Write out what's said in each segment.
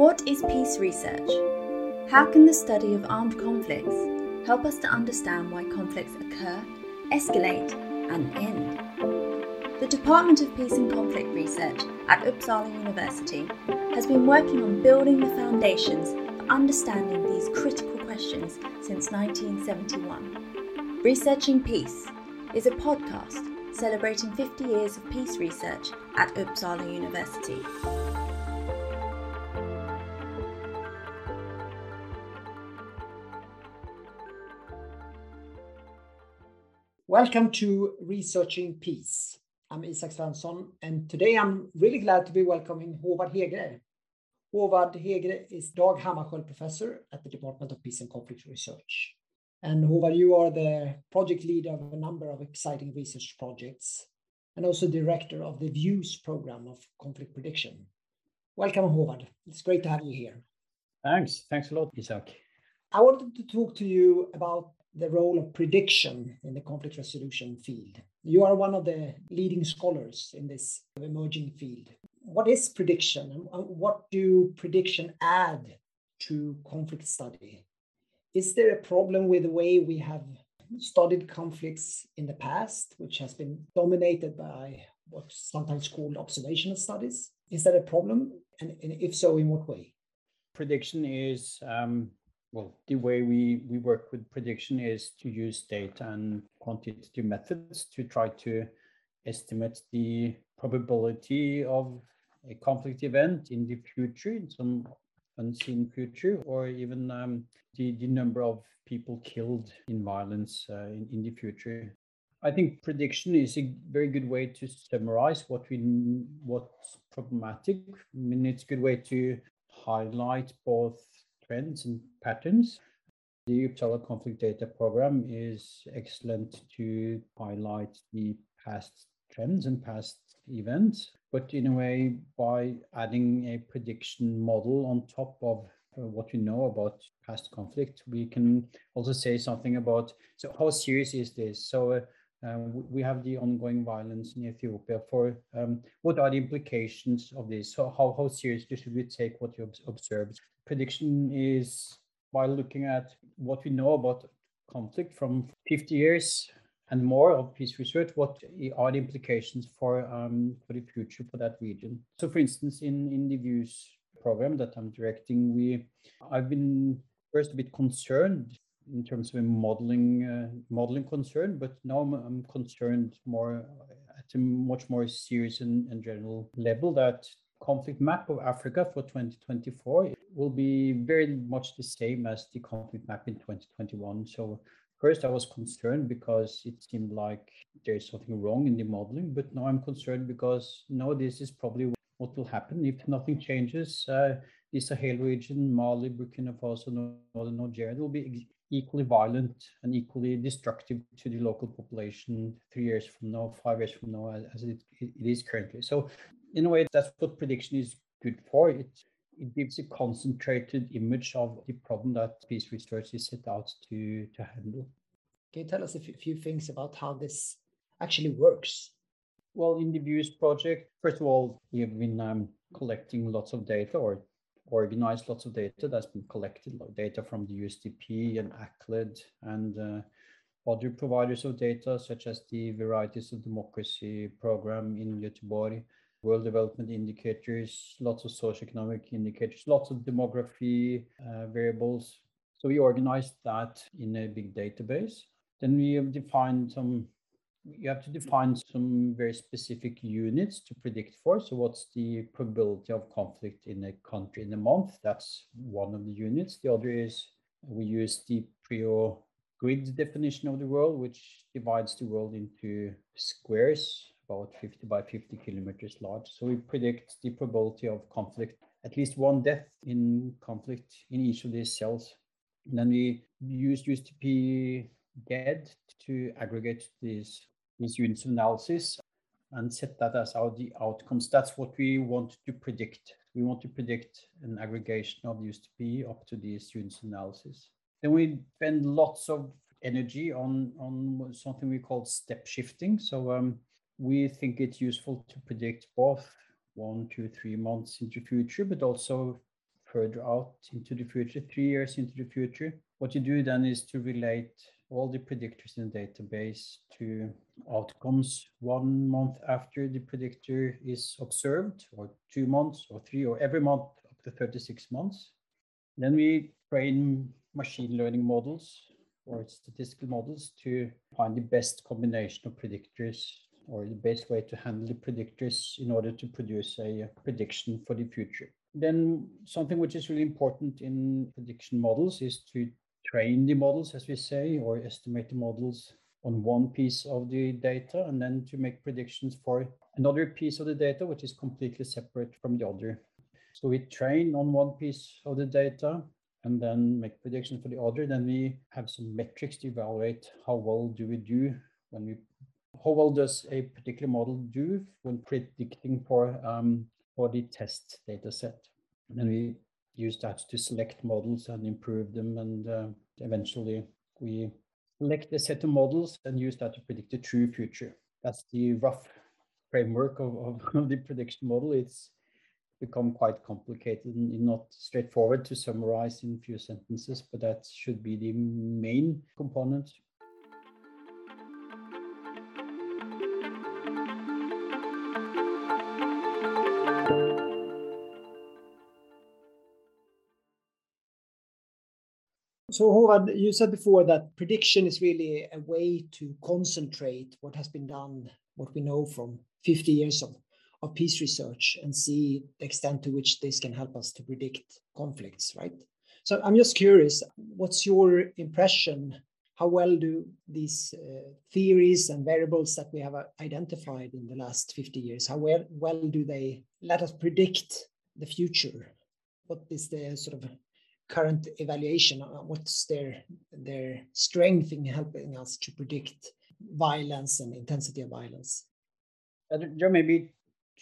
What is peace research? How can the study of armed conflicts help us to understand why conflicts occur, escalate, and end? The Department of Peace and Conflict Research at Uppsala University has been working on building the foundations for understanding these critical questions since 1971. Researching Peace is a podcast celebrating 50 years of peace research at Uppsala University. Welcome to Researching Peace. I'm Isak Svensson, and today I'm really glad to be welcoming Håvard Hegre. Håvard Hegre is Dag Hammarskjöld Professor at the Department of Peace and Conflict Research. And Håvard, you are the project leader of a number of exciting research projects and also director of the VIEWS program of conflict prediction. Welcome, Håvard. It's great to have you here. Thanks. Thanks a lot, Isak. I wanted to talk to you about the role of prediction in the conflict resolution field. You are one of the leading scholars in this emerging field. What is prediction and what do prediction add to conflict study? Is there a problem with the way we have studied conflicts in the past, which has been dominated by what's sometimes called observational studies? Is that a problem? And, and if so, in what way? Prediction is um, well, the way we, we work with prediction is to use data and quantitative methods to try to estimate the probability of a conflict event in the future, in some unseen future, or even um, the, the number of people killed in violence uh, in, in the future. I think prediction is a very good way to summarize what we what's problematic. I mean, it's a good way to highlight both trends and patterns. The Uppsala Conflict Data Program is excellent to highlight the past trends and past events, but in a way, by adding a prediction model on top of uh, what we know about past conflict, we can also say something about so how serious is this? So uh, uh, we have the ongoing violence in Ethiopia. For um, what are the implications of this? So how, how seriously should we take what you observe? Prediction is by looking at what we know about conflict from 50 years and more of peace research, what are the implications for um, for the future for that region? So, for instance, in in the VIEWS program that I'm directing, we I've been first a bit concerned in terms of a modeling uh, modeling concern, but now I'm, I'm, concerned more at a much more serious and, and general level that conflict map of Africa for 2024 will be very much the same as the conflict map in 2021. So first I was concerned because it seemed like there's something wrong in the modeling, but now I'm concerned because now this is probably what will happen if nothing changes. Uh, the Sahel region, Mali, Burkina Faso, Northern Nigeria will be equally violent and equally destructive to the local population three years from now, five years from now, as it, it is currently. So, in a way, that's what prediction is good for. It it gives a concentrated image of the problem that peace research is set out to to handle. Can you tell us a few things about how this actually works? Well, in the VIEWS project, first of all, we have been um, collecting lots of data or organized lots of data that's been collected, like data from the UCDP and ACLED and uh, other providers of data, such as the Varieties of Democracy program in Göteborg, World Development Indicators, lots of socioeconomic indicators, lots of demography uh, variables. So we organized that in a big database. Then we have defined some you have to mm-hmm. define some very specific units to predict for. So what's the probability of conflict in a country in a month? That's one of the units. The other is we use the PRIO grid definition of the world, which divides the world into squares about 50 by 50 kilometers large. So we predict the probability of conflict, at least one death in conflict in each of these cells. And then we use UCDP GED to aggregate these these units of analysis and set that as our the outcomes. That's what we want to predict. We want to predict an aggregation of UCDP up to these units analysis. Then we spend lots of energy on, on something we call step shifting. So um, we think it's useful to predict both one, two, three months into future, but also further out into the future, three years into the future. What you do then is to relate all the predictors in the database to outcomes one month after the predictor is observed, or two months, or three, or every month up to 36 months. Then we train machine learning models or statistical models to find the best combination of predictors or the best way to handle the predictors in order to produce a prediction for the future. Then something which is really important in prediction models is to train the models, as we say, or estimate the models on one piece of the data and then to make predictions for another piece of the data, which is completely separate from the other. So we train on one piece of the data and then make predictions for the other. Then we have some metrics to evaluate how well do we do when we how well does a particular model do when predicting for um, for the test data set. And then we use that to select models and improve them. And uh, eventually we select a set of models and use that to predict the true future. That's the rough framework of, of, the prediction model. It's become quite complicated and not straightforward to summarize in few sentences, but that should be the main component. So, Håvard, you said before that prediction is really a way to concentrate what has been done, what we know from 50 years of, of peace research, and see the extent to which this can help us to predict conflicts, right? So, I'm just curious, what's your impression? How well do these uh, theories and variables that we have identified in the last 50 years, how well, well do they let us predict the future? What is the sort of current evaluation what's their their strength in helping us to predict violence and intensity of violence. There may be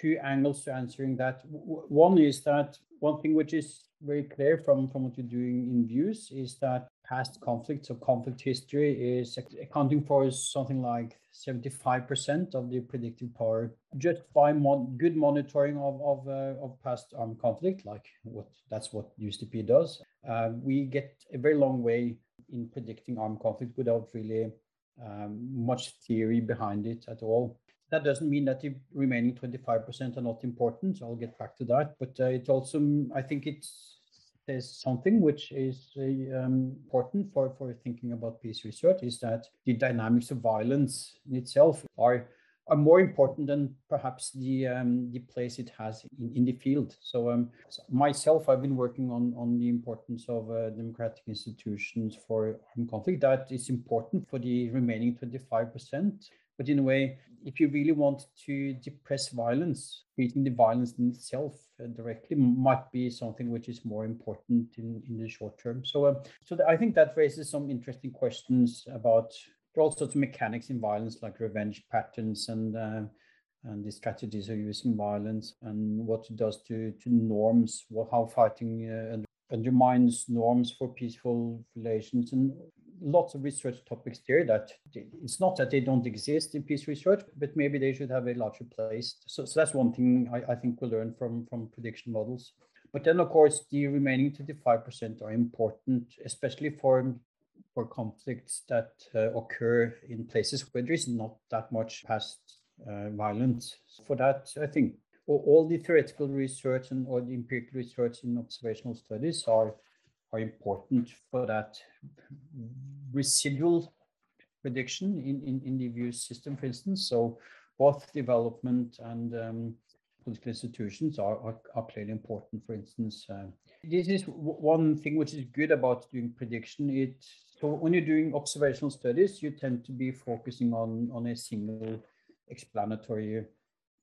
two angles to answering that. One is that one thing which is very clear from from what you're doing in views is that past conflicts or conflict history is accounting for something like 75% of the predictive power just by mon- good monitoring of of, uh, of past armed conflict like what that's what UCDP does uh, we get a very long way in predicting armed conflict without really um, much theory behind it at all. That doesn't mean that the remaining 25% are not important. I'll get back to that. But uh, it also i think it's there's something which is um, important for, for thinking about peace research is that the dynamics of violence in itself are are more important than perhaps the um, the place it has in, in the field. So, um, myself, I've been working on on the importance of uh, democratic institutions for armed conflict. That is important for the remaining twenty five percent. But in a way, if you really want to depress violence, treating the violence in itself uh, directly might be something which is more important in, in the short term. So, uh, so I think that raises some interesting questions about there are all sorts of mechanics in violence, like revenge patterns and uh, and the strategies of using violence, and what it does to to norms, what, how fighting uh, undermines norms for peaceful relations, and lots of research topics there that it's not that they don't exist in peace research, but maybe they should have a larger place. So, so that's one thing I, I think we'll learn from, from prediction models. But then, of course, the remaining 25% are important, especially for for conflicts that uh, occur in places where there is not that much past uh, violence. For that, I think all the theoretical research and all the empirical research in observational studies are are important for that residual prediction in, in, in the view system, for instance. So both development and um, political institutions are, are, are, clearly important. For instance, uh, this is one thing which is good about doing prediction. It so when you're doing observational studies, you tend to be focusing on on a single explanatory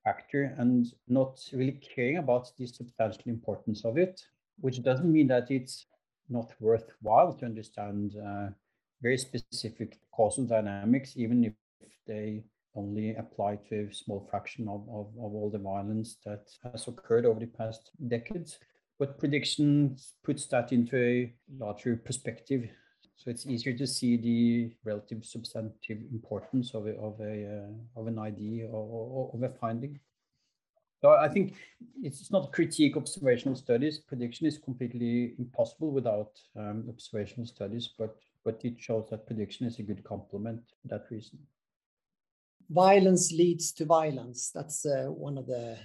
factor and not really caring about the substantial importance of it. Which doesn't mean that it's not worthwhile to understand uh, very specific causal dynamics, even if they only apply to a small fraction of, of, of all the violence that has occurred over the past decades. But prediction puts that into a larger perspective. So it's easier to see the relative substantive importance of a, of a uh, of an idea or, or of a finding. So I think it's not a critique of observational studies. Prediction is completely impossible without um, observational studies, but but it shows that prediction is a good complement for that reason. Violence leads to violence. That's uh, one of the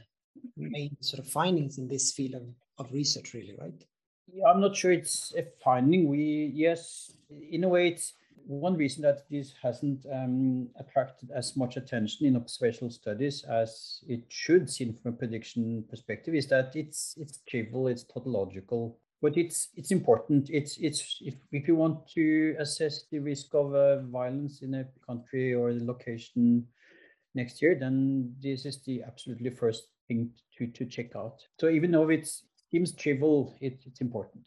main sort of findings in this field of, of research, really, right? Yeah, I'm not sure it's a finding. We yes, in a way, it's one reason that this hasn't um, attracted as much attention in observational studies as it should, seen from a prediction perspective, is that it's it's trivial, it's tautological, but it's it's important. It's it's if if you want to assess the risk of uh, violence in a country or a location next year, then this is the absolutely first thing to to check out. So even though it seems trivial, it, it's important.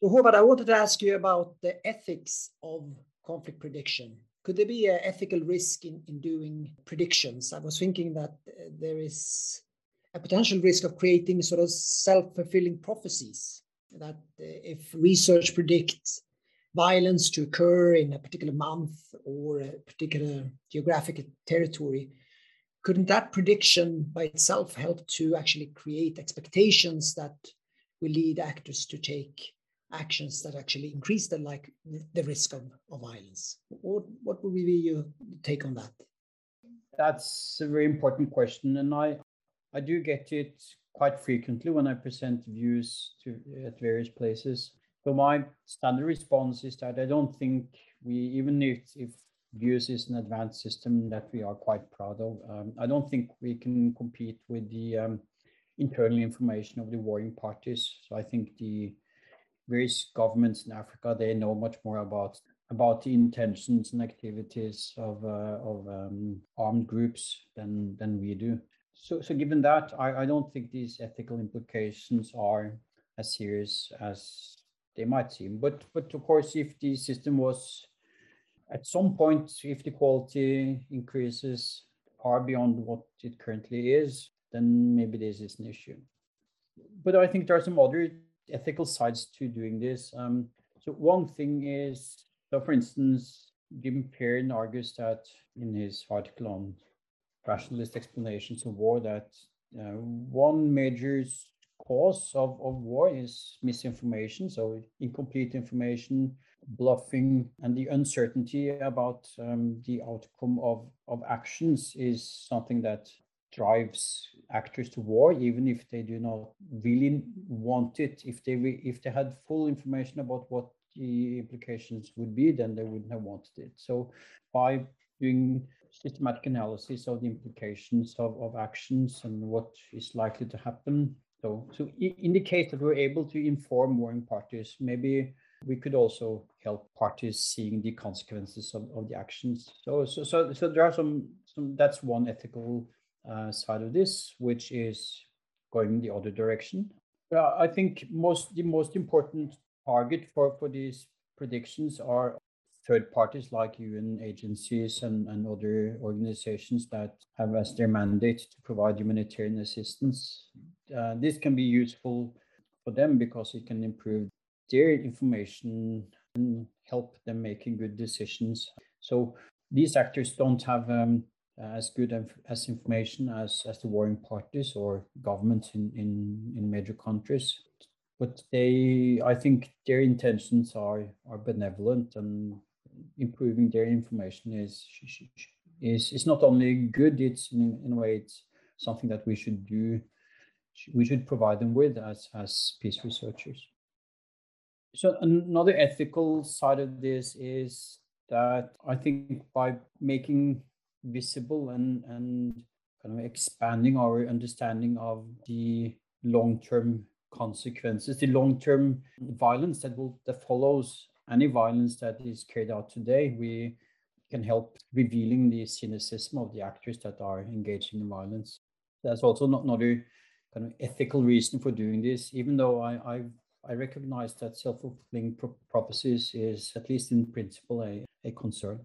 So, Håvard, I wanted to ask you about the ethics of conflict prediction. Could there be an ethical risk in, in doing predictions? I was thinking that uh, there is a potential risk of creating sort of self fulfilling prophecies. That uh, if research predicts violence to occur in a particular month or a particular geographic territory, couldn't that prediction by itself help to actually create expectations that will lead actors to take actions that actually increase the like the risk of, of violence? What what would be your take on that? That's a very important question and i i do get it quite frequently when i present views to at various places so my standard response is that i don't think we even if if views is an advanced system that we are quite proud of um, i don't think we can compete with the um, internal information of the warring parties so i think the various governments in Africa they know much more about about the intentions and activities of uh, of um, armed groups than than we do. So so given that, I, I don't think these ethical implications are as serious as they might seem. But but of course, if the system was at some point, if the quality increases far beyond what it currently is, then maybe this is an issue. But I think there are some other ethical sides to doing this. Um, so one thing is, so for instance, Jim Fearon argues that in his article on rationalist explanations of war that uh, one major cause of, of war is misinformation, so incomplete information, bluffing, and the uncertainty about um, the outcome of, of actions is something that drives actors to war, even if they do not really want it. If they if they had full information about what the implications would be, then they wouldn't have wanted it. So by doing systematic analysis of the implications of, of actions and what is likely to happen. So, so in the case that we're able to inform warring parties, maybe we could also help parties seeing the consequences of, of the actions. So, so, so, so there are some, some, that's one ethical uh, side of this, which is going the other direction. I think most the most important target for, for these predictions are third parties like UN agencies and, and other organizations that have as their mandate to provide humanitarian assistance. Uh, this can be useful for them because it can improve their information and help them making good decisions. So these actors don't have um, as good as information as, as the warring parties or governments in, in, in major countries. But they, I think their intentions are, are benevolent and improving their information is, is, is not only good, it's in, in a way, it's something that we should do, we should provide them with as, as peace researchers. So another ethical side of this is that I think by making visible and and kind of expanding our understanding of the long-term consequences, the long-term violence that will that follows any violence that is carried out today. We can help revealing the cynicism of the actors that are engaging in violence. That's also not another kind of ethical reason for doing this, even though I I, I recognize that self-fulfilling pro- prophecies is at least in principle a, a concern.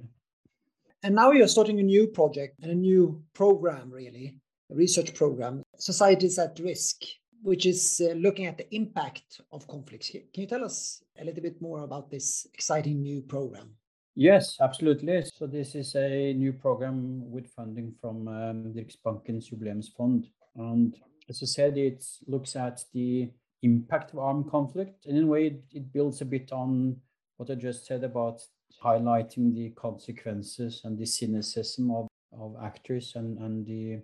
And now you're starting a new project and a new program, really, a research program, Societies at Risk. Which is uh, looking at the impact of conflicts. Can you tell us a little bit more about this exciting new program? Yes, absolutely. So this is a new program with funding from um, the Riksbanken's Jubileumsfond. And as I said, it looks at the impact of armed conflict. And in a way, it, it builds a bit on what I just said about highlighting the consequences and the cynicism of, of actors and, and the,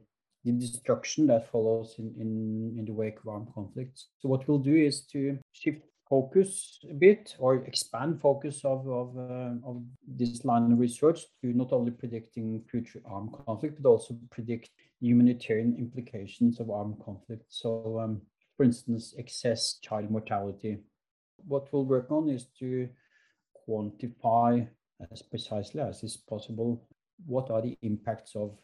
the destruction that follows in, in, in the wake of armed conflicts. So what we'll do is to shift focus a bit or expand focus of, of, uh, of this line of research to not only predicting future armed conflict, but also predict humanitarian implications of armed conflict. So, um, for instance, excess child mortality. What we'll work on is to quantify as precisely as is possible what are the impacts of,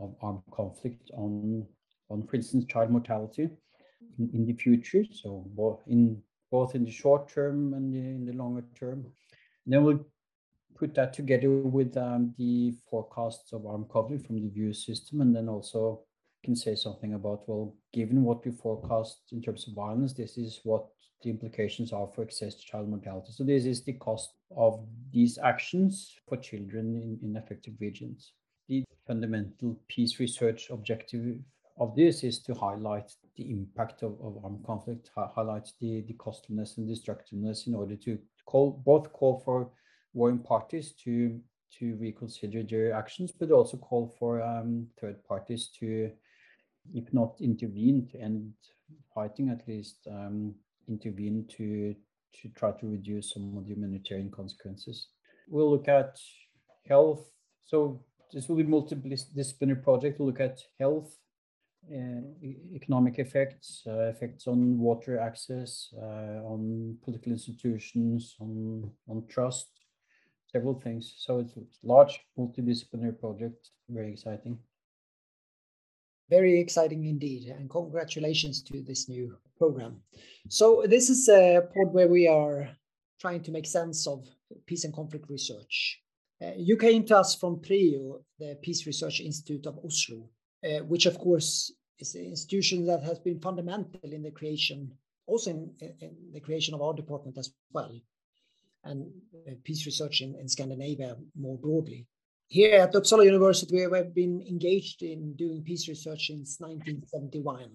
of armed conflict on, on, for instance, child mortality in, in the future. So, both in both in the short term and in the longer term. And then we'll put that together with um, the forecasts of armed conflict from the view system, and then also can say something about well, given what we forecast in terms of violence, this is what the implications are for excess child mortality. So this is the cost of these actions for children in, in affected regions. The fundamental peace research objective of this is to highlight the impact of, of armed conflict, hi- highlight the, the costliness and destructiveness in order to call both call for warring parties to to reconsider their actions, but also call for um, third parties to, if not intervene to end fighting, at least um, intervene to to try to reduce some of the humanitarian consequences. We'll look at health. So this will be multidisciplinary project. We'll look at health, uh, economic effects, uh, effects on water access, uh, on political institutions, on on trust, several things. So it's a large multidisciplinary project, very exciting. Very exciting indeed, and congratulations to this new program. So this is a pod where we are trying to make sense of peace and conflict research. You came to us from PRIO, the Peace Research Institute of Oslo, uh, which of course is an institution that has been fundamental in the creation, also in, in the creation of our department as well, and uh, peace research in, in Scandinavia more broadly. Here at Uppsala University, we have been engaged in doing peace research since 1971.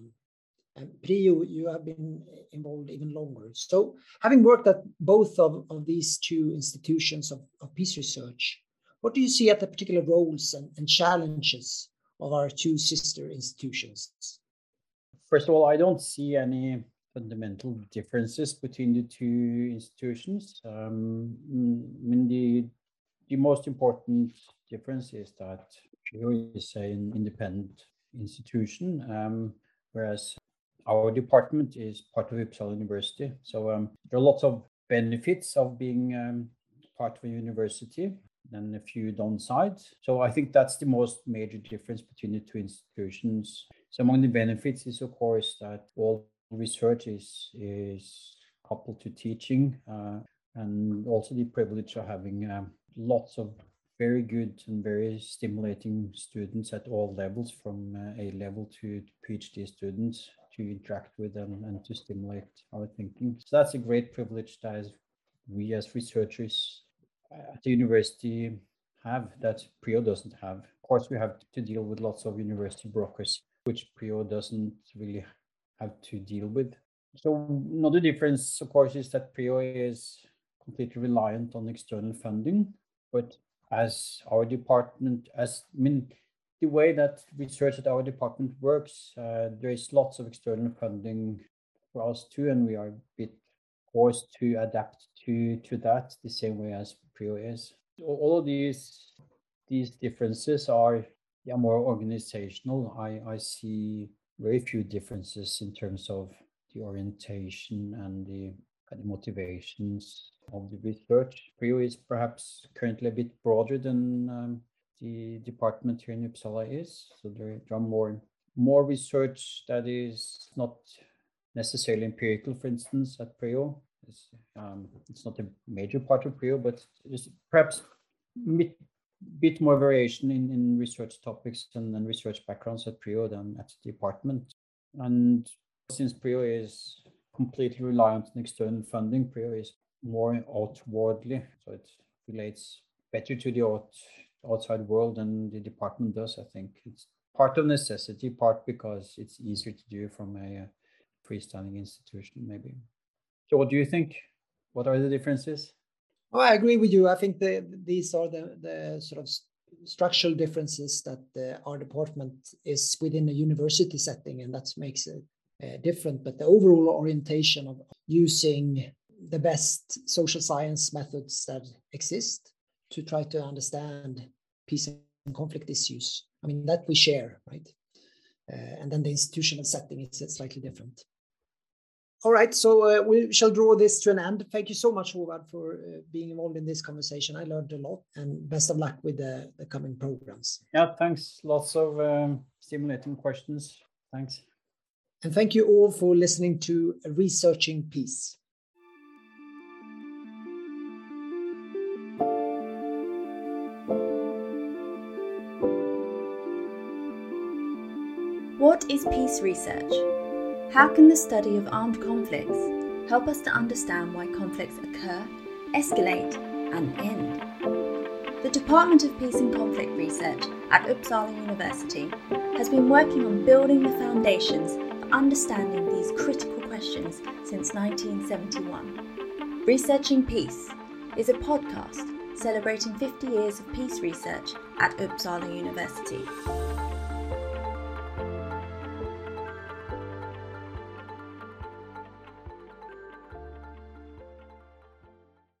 And PRIO, you have been involved even longer. So, having worked at both of, of these two institutions of, of peace research, what do you see at the particular roles and, and challenges of our two sister institutions? First of all, I don't see any fundamental differences between the two institutions. Um, I mean, the, the most important difference is that PRIO is an independent institution, um, whereas our department is part of Uppsala University. So um, there are lots of benefits of being um, part of a university and a few downsides. So I think that's the most major difference between the two institutions. So among the benefits is of course that all research is is coupled to teaching uh, and also the privilege of having um, lots of very good and very stimulating students at all levels from uh, A level to PhD students to interact with them and to stimulate our thinking. So that's a great privilege that we as researchers uh, at the university have that PRIO doesn't have. Of course, we have to deal with lots of university bureaucracy, which PRIO doesn't really have to deal with. So another difference, of course, is that PRIO is completely reliant on external funding, but as our department, as I mean, the way that research at our department works, uh, there is lots of external funding for us too, and we are a bit forced to adapt to to that the same way as PRIO is. All of these these differences are yeah more organizational. I I see very few differences in terms of the orientation and the, and the motivations of the research. PRIO is perhaps currently a bit broader than um, the department here in Uppsala is. So there are more more research that is not necessarily empirical, for instance, at PRIO. It's, um, it's not a major part of PRIO, but there's perhaps bit, bit more variation in, in research topics and, and research backgrounds at PRIO than at the department. And Since PRIO is completely reliant on external funding, PRIO is more outwardly, so it relates better to the out, outside world and the department does. I think it's part of necessity, part because it's easier to do from a freestanding institution, maybe. So, what do you think? What are the differences? Oh, I agree with you. I think the, these are the, the sort of structural differences that uh, our department is within a university setting, and that makes it uh, different. But the overall orientation of using the best social science methods that exist to try to understand peace and conflict issues. I mean, that we share, right? Uh, and then the institutional setting is slightly different. All right, so uh, we shall draw this to an end. Thank you so much, Håvard, for uh, being involved in this conversation. I learned a lot, and best of luck with the, the coming programs. Yeah, thanks. Lots of um, stimulating questions. Thanks. And thank you all for listening to Researching Peace. What is peace research? How can the study of armed conflicts help us to understand why conflicts occur, escalate, and end? The Department of Peace and Conflict Research at Uppsala University has been working on building the foundations for understanding these critical questions since 1971. Researching Peace is a podcast celebrating 50 years of peace research at Uppsala University.